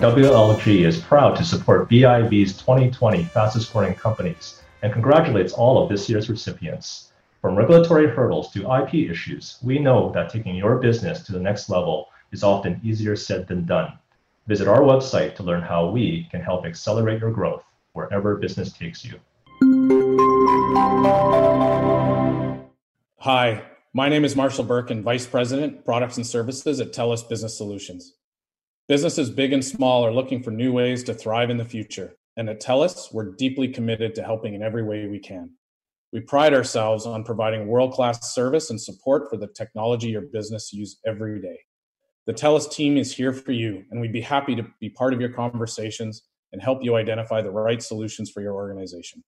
WLG is proud to support BIV's 2020 fastest growing companies and congratulates all of this year's recipients. From regulatory hurdles to IP issues, we know that taking your business to the next level is often easier said than done. Visit our website to learn how we can help accelerate your growth wherever business takes you. Hi, my name is Marshall Birkin, Vice President, Products and Services at TELUS Business Solutions. Businesses big and small are looking for new ways to thrive in the future. And at TELUS, we're deeply committed to helping in every way we can. We pride ourselves on providing world class service and support for the technology your business use every day. The TELUS team is here for you, and we'd be happy to be part of your conversations and help you identify the right solutions for your organization.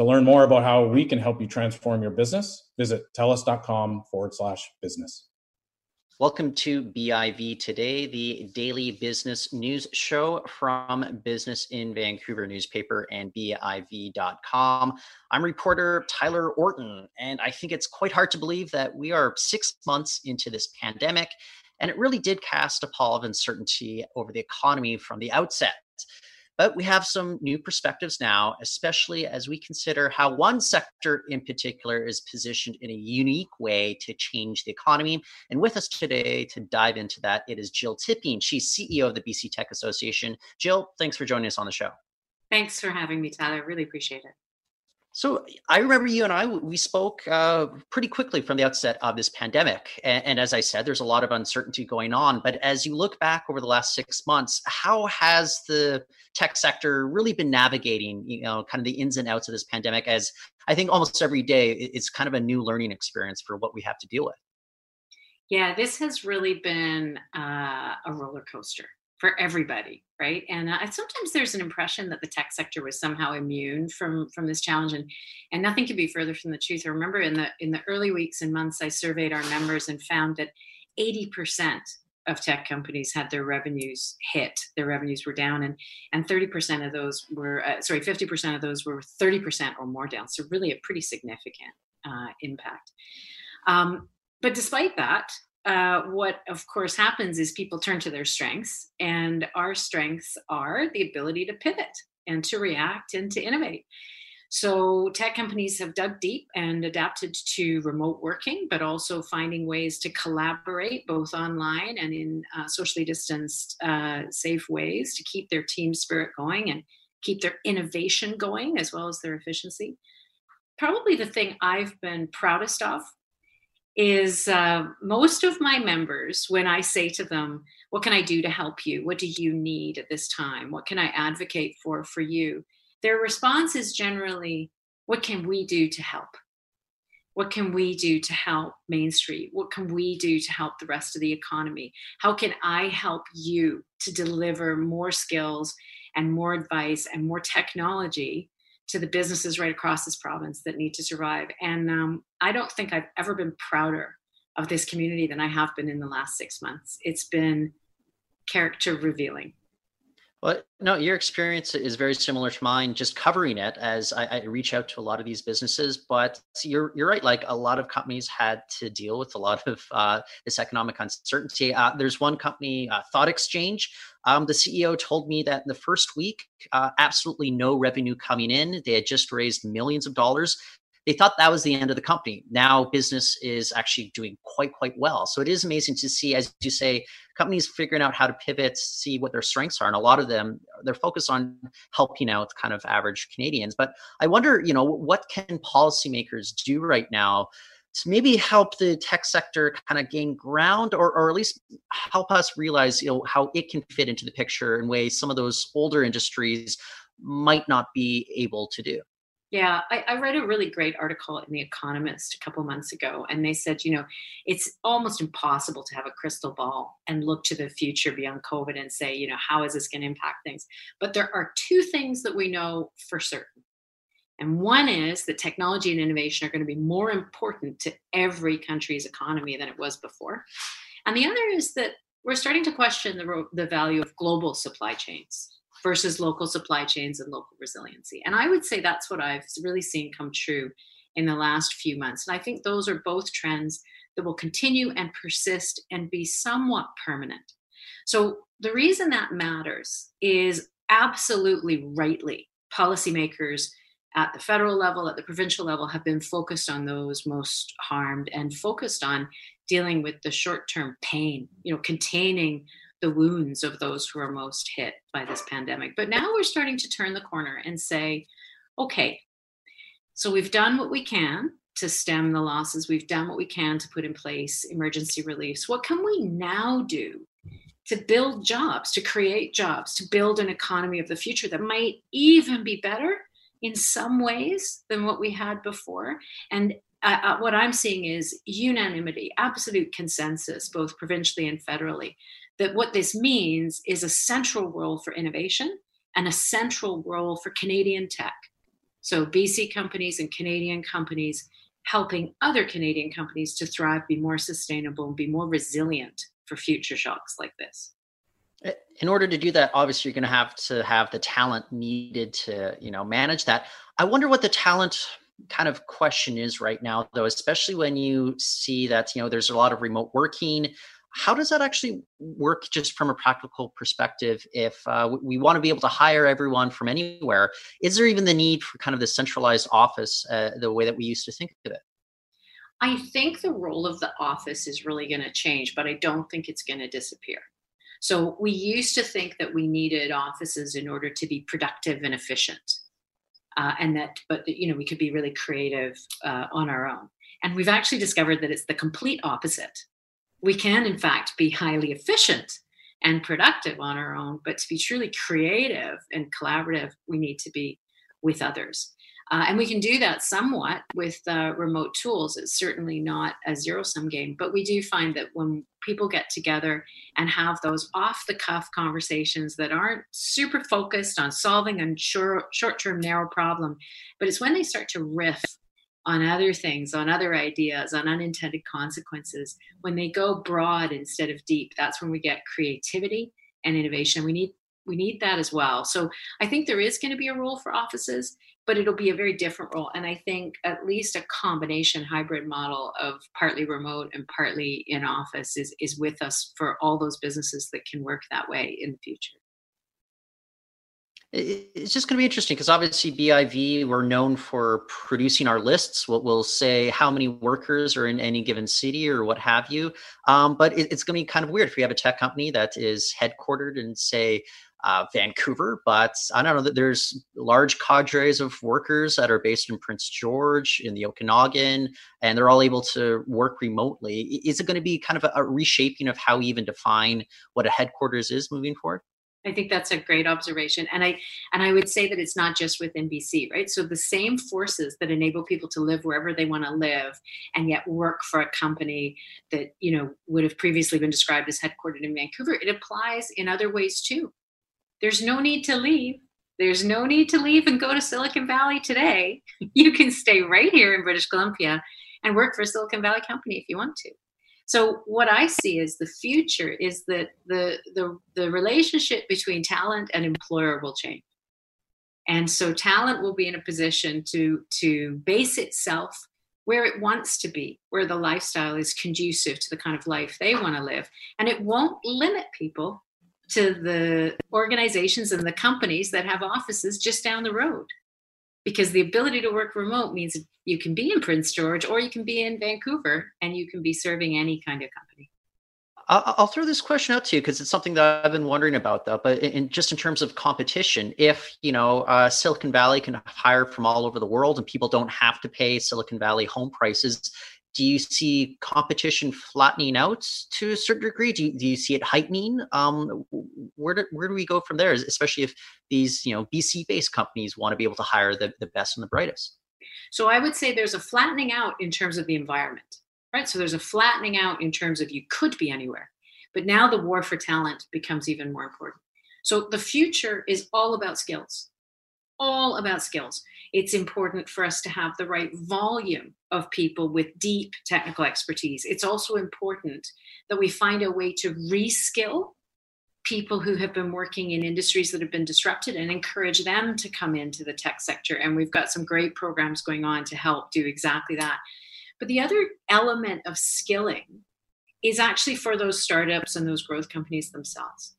To learn more about how we can help you transform your business, visit telus.com forward slash business. Welcome to BIV Today, the daily business news show from Business in Vancouver newspaper and BIV.com. I'm reporter Tyler Orton, and I think it's quite hard to believe that we are six months into this pandemic, and it really did cast a pall of uncertainty over the economy from the outset. But we have some new perspectives now, especially as we consider how one sector in particular is positioned in a unique way to change the economy. And with us today to dive into that, it is Jill Tipping. She's CEO of the BC Tech Association. Jill, thanks for joining us on the show. Thanks for having me, Tyler. Really appreciate it. So I remember you and I we spoke uh, pretty quickly from the outset of this pandemic, and, and, as I said, there's a lot of uncertainty going on. But as you look back over the last six months, how has the tech sector really been navigating, you know, kind of the ins and outs of this pandemic? As I think almost every day it's kind of a new learning experience for what we have to deal with. Yeah, this has really been uh, a roller coaster for everybody right? And uh, sometimes there's an impression that the tech sector was somehow immune from from this challenge and and nothing could be further from the truth. I remember in the in the early weeks and months i surveyed our members and found that 80% of tech companies had their revenues hit their revenues were down and and 30% of those were uh, sorry 50% of those were 30% or more down. So really a pretty significant uh, impact. Um, but despite that uh, what of course happens is people turn to their strengths, and our strengths are the ability to pivot and to react and to innovate. So, tech companies have dug deep and adapted to remote working, but also finding ways to collaborate both online and in uh, socially distanced, uh, safe ways to keep their team spirit going and keep their innovation going as well as their efficiency. Probably the thing I've been proudest of is uh, most of my members, when I say to them, What can I do to help you? What do you need at this time? What can I advocate for for you? Their response is generally, What can we do to help? What can we do to help Main Street? What can we do to help the rest of the economy? How can I help you to deliver more skills and more advice and more technology to the businesses right across this province that need to survive. And um, I don't think I've ever been prouder of this community than I have been in the last six months. It's been character revealing. Well, no, your experience is very similar to mine. Just covering it as I, I, reach out to a lot of these businesses, but you're you're right. Like a lot of companies had to deal with a lot of uh, this economic uncertainty. Uh, there's one company, uh, ThoughtExchange. Um, the CEO told me that in the first week, uh, absolutely no revenue coming in. They had just raised millions of dollars they thought that was the end of the company. Now business is actually doing quite, quite well. So it is amazing to see, as you say, companies figuring out how to pivot, see what their strengths are. And a lot of them, they're focused on helping out kind of average Canadians. But I wonder, you know, what can policymakers do right now to maybe help the tech sector kind of gain ground or, or at least help us realize, you know, how it can fit into the picture in ways some of those older industries might not be able to do? Yeah, I, I, read a really great article in The Economist a couple months ago, and they said, you know, it's almost impossible to have a crystal ball and look to the future beyond COVID and say, you know, how is this going to impact things? But there are two things that we know for certain. And one is that technology and innovation are going to be more important to every country's economy than it was before. And the other is that we're starting to question the, the value of global supply chains versus local supply chains and local resiliency. And I would say that's what I've really seen come true in the last few months. And I think those are both trends that will continue and persist and be somewhat permanent. So the reason that matters is absolutely rightly policymakers at the federal level, at the provincial level, have been focused on those most harmed and focused on dealing with the short term pain, you know, containing the wounds of those who are most hit by this pandemic. But now we're starting to turn the corner and say, okay, so we've done what we can to stem the losses, we've done what we can to put in place emergency reliefs. What can we now do to build jobs, to create jobs, to build an economy of the future that might even be better in some ways than what we had before? And uh, uh what I'm seeing is unanimity, absolute consensus, both provincially and federally, that what this means is a central role for innovation and a central role for Canadian tech. So, BC companies and Canadian companies helping other Canadian companies to thrive, be more sustainable, and be more resilient for future shocks like this. In order to do that, obviously, you're going to have to have the talent needed to, you know, manage that. I wonder what the talent kind of question is right now, though, especially when you see that, you know, there's a lot of remote working how does that actually work just from a practical perspective if uh, we want to be able to hire everyone from anywhere? Is there even the need for kind of the centralized office uh, the way that we used to think of it? I think the role of the office is really going to change but i don't think it's going to disappear. So we used to think that we needed offices in order to be productive and efficient uh, and that but you know we could be really creative uh, on our own. And we've actually discovered that it's the complete opposite we can, in fact, be highly efficient and productive on our own, but to be truly creative and collaborative, we need to be with others. Uh, and we can do that somewhat with uh, remote tools. It's certainly not a zero sum game, but we do find that when people get together and have those off the cuff conversations that aren't super focused on solving a short term narrow problem, but it's when they start to riff on other things, on other ideas, on unintended consequences. When they go broad instead of deep, that's when we get creativity and innovation. We need we need that as well. So I think there is going to be a role for offices, but it'll be a very different role. And I think at least a combination hybrid model of partly remote and partly in office is is with us for all those businesses that can work that way in the future it's just going to be interesting because obviously BIV we're known for producing our lists. We'll, we'll, say how many workers are in any given city or what have you. Um, but it, it's going to be kind of weird if we have a tech company that is headquartered in say uh, Vancouver, but I don't know that there's large cadres of workers that are based in Prince George, in the Okanagan, and they're all able to work remotely. Is it going to be kind of a, a reshaping of how we even define what a headquarters is moving forward? I think that's a great observation. And I and I would say that it's not just within BC, right? So the same forces that enable people to live wherever they want to live and yet work for a company that, you know, would have previously been described as headquartered in Vancouver, it applies in other ways too. There's no need to leave. There's no need to leave and go to Silicon Valley today. You can stay right here in British Columbia and work for a Silicon Valley company if you want to. So what I see is the future is that the the the relationship between talent and employer will change. And so talent will be in a position to to base itself where it wants to be, where the lifestyle is conducive to the kind of life they want to live. And it won't limit people to the organizations and the companies that have offices just down the road because the ability to work remote means you can be in Prince George or you can be in Vancouver and you can be serving any kind of company. I'll throw this question out to you because it's something that I've been wondering about, though. But in, just in terms of competition, if you know uh, Silicon Valley can hire from all over the world and people don't have to pay Silicon Valley home prices, do you see competition flattening out to a certain degree? Do you, do you see it heightening? Um, where do where do we go from there? Especially if these you know BC based companies want to be able to hire the, the best and the brightest. So I would say there's a flattening out in terms of the environment, right? So there's a flattening out in terms of you could be anywhere, but now the war for talent becomes even more important. So the future is all about skills all about skills. It's important for us to have the right volume of people with deep technical expertise. It's also important that we find a way to reskill people who have been working in industries that have been disrupted and encourage them to come into the tech sector. And we've got some great programs going on to help do exactly that. But the other element of skilling is actually for those startups and those growth companies themselves.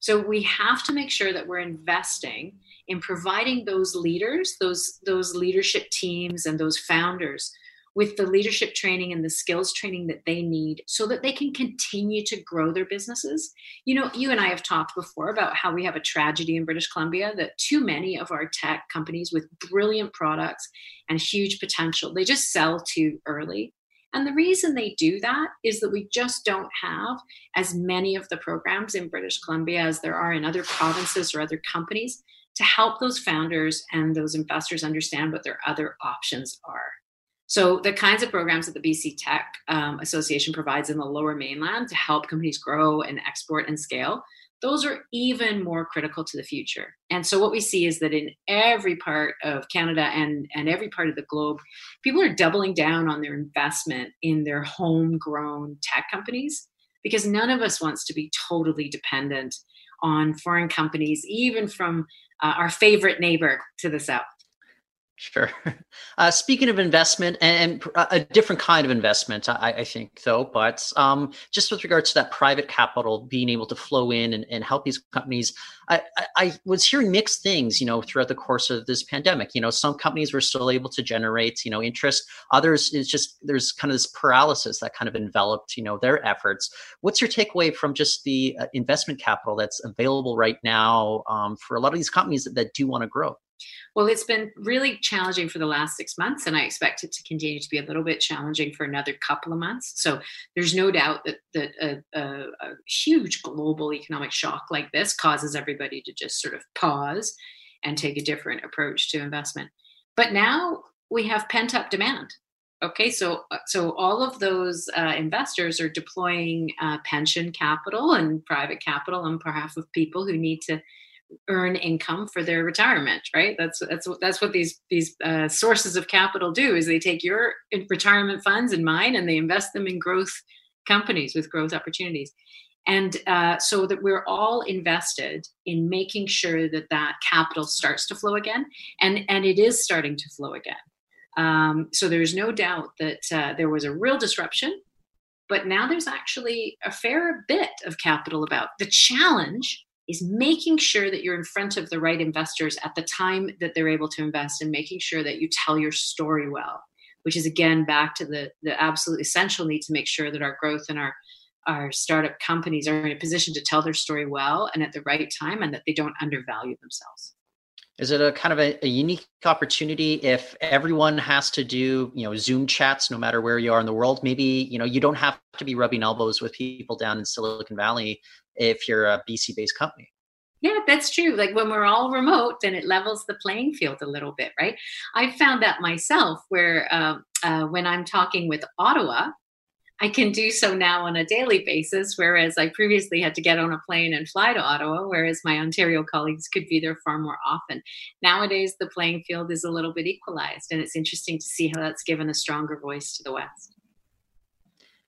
So we have to make sure that we're investing in providing those leaders, those, those leadership teams, and those founders with the leadership training and the skills training that they need so that they can continue to grow their businesses. You know, you and I have talked before about how we have a tragedy in British Columbia that too many of our tech companies with brilliant products and huge potential, they just sell too early. And the reason they do that is that we just don't have as many of the programs in British Columbia as there are in other provinces or other companies to help those founders and those investors understand what their other options are. So, the kinds of programs that the BC Tech um, Association provides in the lower mainland to help companies grow and export and scale, those are even more critical to the future. And so, what we see is that in every part of Canada and, and every part of the globe, people are doubling down on their investment in their homegrown tech companies because none of us wants to be totally dependent on foreign companies, even from uh, our favorite neighbor to the south. Sure. Uh, speaking of investment and, and, a different kind of investment, I, I think, though, but um, just with regards to that private capital being able to flow in and, and help these companies, I, I, I, was hearing mixed things, you know, throughout the course of this pandemic. You know, some companies were still able to generate, you know, interest. Others is just there's kind of this paralysis that kind of enveloped, you know, their efforts. What's your takeaway from just the uh, investment capital that's available right now um, for a lot of these companies that, that do want to grow? Well, it's been really challenging for the last six months, and I expect it to continue to be a little bit challenging for another couple of months. So there's no doubt that that a, a, a huge global economic shock like this causes everybody to just sort of pause and take a different approach to investment. But now we have pent up demand. Okay, so so all of those uh, investors are deploying uh, pension capital and private capital on behalf of people who need to earn income for their retirement right? That's that's that's what these these uh, sources of capital do is they take your retirement funds and mine and they invest them in growth companies with growth opportunities. And uh, so that we're all invested in making sure that that capital starts to flow again and and it is starting to flow again. Um, so there's no doubt that uh, there was a real disruption but now there's actually a fair bit of capital about. The challenge is making sure that you're in front of the right investors at the time that they're able to invest and making sure that you tell your story well which is again back to the the absolute essential need to make sure that our growth and our our startup companies are in a position to tell their story well and at the right time and that they don't undervalue themselves. Is it a kind of a, a, unique opportunity if everyone has to do you know zoom chats no matter where you are in the world? Maybe you know you don't have to be rubbing elbows with people down in silicon valley if you're a bc based company yeah that's true like when we're all remote then it levels the playing field a little bit right i found that myself where uh, uh, when i'm talking with ottawa I can do so now on a daily basis, whereas I previously had to get on a plane and fly to Ottawa, whereas my Ontario colleagues could be there far more often. Nowadays, the playing field is a little bit equalized, and it's interesting to see how that's given a stronger voice to the West.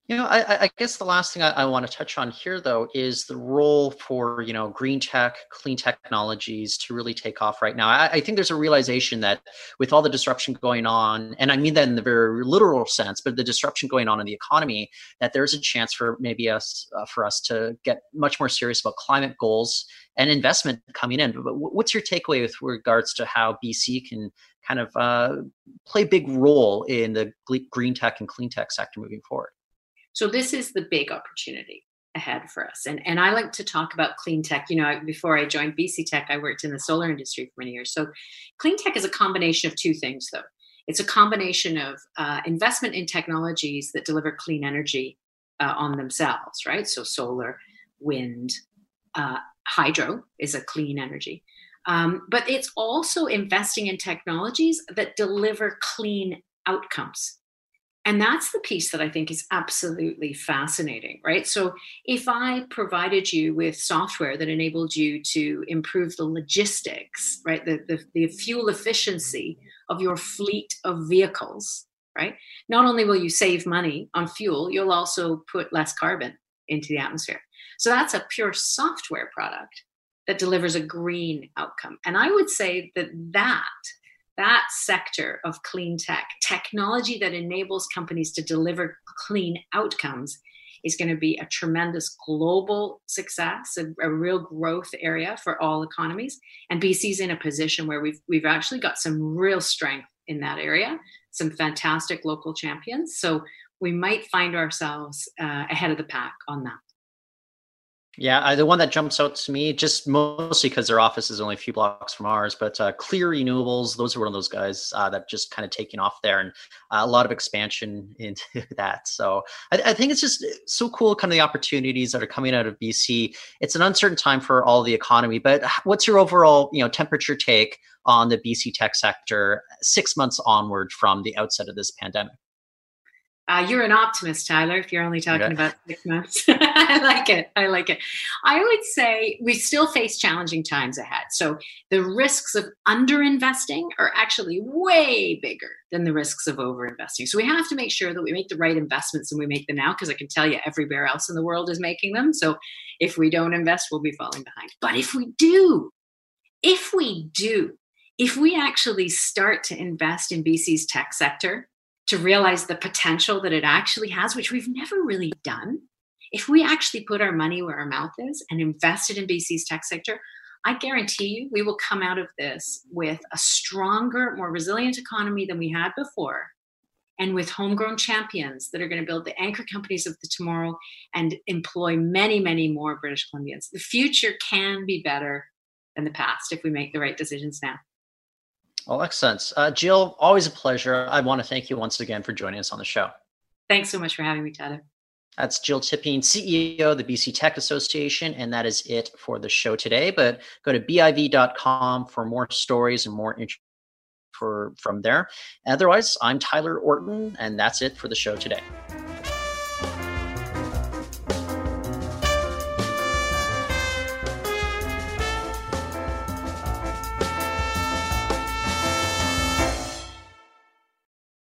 You know, I, I, guess the last thing I, I, want to touch on here, though, is the role for you know green tech, clean technologies to really take off right now. I, I, think there's a realization that with all the disruption going on, and I mean that in the very literal sense, but the disruption going on in the economy, that there's a chance for maybe us uh, for us to get much more serious about climate goals and investment coming in. But what's your takeaway with regards to how BC can kind of uh, play a big role in the green tech and clean tech sector moving forward? So this is the big opportunity ahead for us. And and I like to talk about clean tech. You know, before I joined BC Tech, I worked in the solar industry for many years. So clean tech is a combination of two things, though. It's a combination of uh, investment in technologies that deliver clean energy uh, on themselves, right? So solar, wind, uh, hydro is a clean energy. Um, but it's also investing in technologies that deliver clean outcomes and that's the piece that I think is absolutely fascinating, right? So, if I provided you with software that enabled you to improve the logistics, right, the, the, the, fuel efficiency of your fleet of vehicles, right, not only will you save money on fuel, you'll also put less carbon into the atmosphere. So that's a pure software product that delivers a green outcome. And I would say that that that sector of clean tech, technology that enables companies to deliver clean outcomes, is going to be a tremendous global success, a, a, real growth area for all economies. And BC's in a position where we've we've actually got some real strength in that area, some fantastic local champions. So we might find ourselves uh, ahead of the pack on that. Yeah, I, the one that jumps out to me, just mostly because their office is only a few blocks from ours, but uh, Clir Renewables, those are one of those guys uh, that just kind of taking off there and uh, a lot of expansion into that. So I, I, think it's just so cool, kind of the opportunities that are coming out of BC. It's an uncertain time for all the economy, but what's your overall, you know, temperature take on the BC tech sector six months onward from the outset of this pandemic? Uh, you're an optimist, Tyler, if you're only talking okay. about six months. I like it. I like it. I would say we still face challenging times ahead. So the risks of underinvesting are actually way bigger than the risks of overinvesting. So we have to make sure that we make the right investments and we make them now, because I can tell you everywhere else in the world is making them. So if we don't invest, we'll be falling behind. But if we do, if we do, if we actually start to invest in BC's tech sector, to realize the potential that it actually has, which we've never really done. If we actually put our money where our mouth is and invested in BC's tech sector, I guarantee you we will come out of this with a stronger, more resilient economy than we had before, and with homegrown champions that are going to build the anchor companies of the tomorrow and employ many, many more British Columbians. The future can be better than the past if we make the right decisions now. Well, excellent. Uh, Jill, always a pleasure. I want to thank you once again for joining us on the show. Thanks so much for having me, Tyler. That's Jill Tipping, CEO of the BC Tech Association. And that is it for the show today. But go to biv.com for more stories and more info for, from there. Otherwise, I'm Tyler Orton, and that's it for the show today.